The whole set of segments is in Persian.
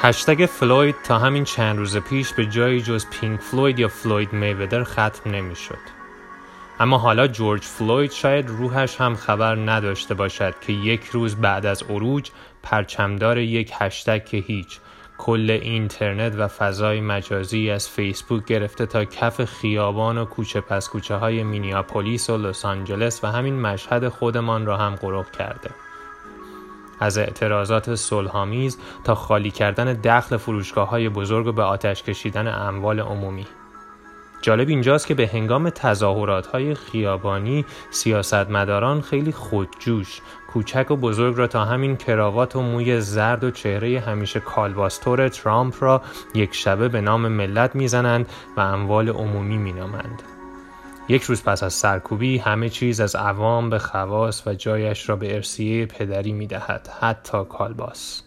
هشتگ فلوید تا همین چند روز پیش به جایی جز پینک فلوید یا فلوید میودر ختم نمی‌شد. اما حالا جورج فلوید شاید روحش هم خبر نداشته باشد که یک روز بعد از عروج پرچمدار یک هشتگ که هیچ کل اینترنت و فضای مجازی از فیسبوک گرفته تا کف خیابان و کوچه پس کوچه های مینیاپولیس و لس آنجلس و همین مشهد خودمان را هم غرق کرده. از اعتراضات صلحآمیز تا خالی کردن دخل فروشگاه های بزرگ و به آتش کشیدن اموال عمومی جالب اینجاست که به هنگام تظاهرات های خیابانی سیاستمداران خیلی خودجوش کوچک و بزرگ را تا همین کراوات و موی زرد و چهره همیشه کالباستور ترامپ را یک شبه به نام ملت می‌زنند و اموال عمومی مینامند. یک روز پس از سرکوبی همه چیز از عوام به خواص و جایش را به ارسیه پدری می دهد حتی کالباس.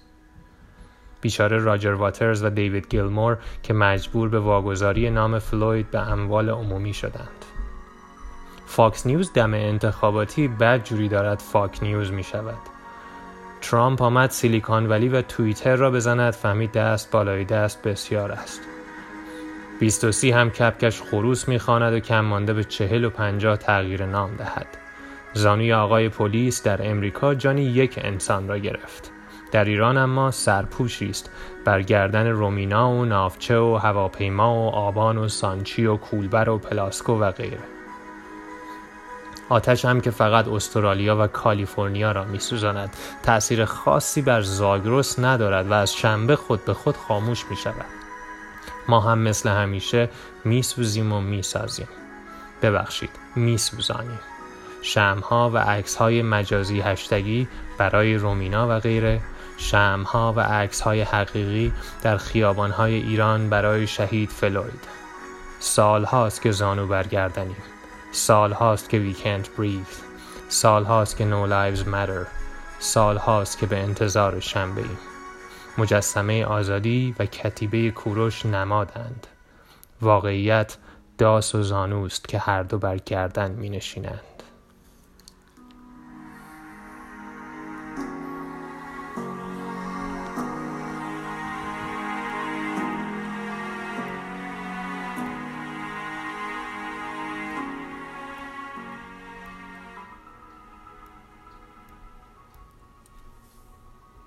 بیچاره راجر واترز و دیوید گیلمور که مجبور به واگذاری نام فلوید به اموال عمومی شدند. فاکس نیوز دم انتخاباتی بد جوری دارد fuck news می شود ترامپ آمد سیلیکان ولی و توییتر را بزند فهمید دست بالای دست بسیار است. بیست و سی هم کبکش خروس می‌خواند و کم مانده به چهل و پنجاه تغییر نام دهد. زانوی آقای پلیس در امریکا جانی یک انسان را گرفت. در ایران اما سرپوشی است بر گردن رومینا و نافچه و هواپیما و آبان و سانچی و کولبر و پلاسکو و غیره. آتش هم که فقط استرالیا و کالیفرنیا را میسوزاند تأثیر خاصی بر زاگرس ندارد و از شنبه خود به خود خاموش می شود. ما هم مثل همیشه میسوزیم و می‌سازیم. ببخشید میسوزانیم. شمها و عکس های مجازی هشتگی برای رومینا و غیره. شمها و عکس های حقیقی در خیابان های ایران برای شهید فلوید. سال هاست که زانو برگردنیم سال هاست که we can't breathe. سال هاست که no lives matter. سال هاست که به انتظار شنبه ایم مجسمه آزادی و کتیبه کوروش نمادند. واقعیت داس و زانوست که هر دو بر گردن می نشینند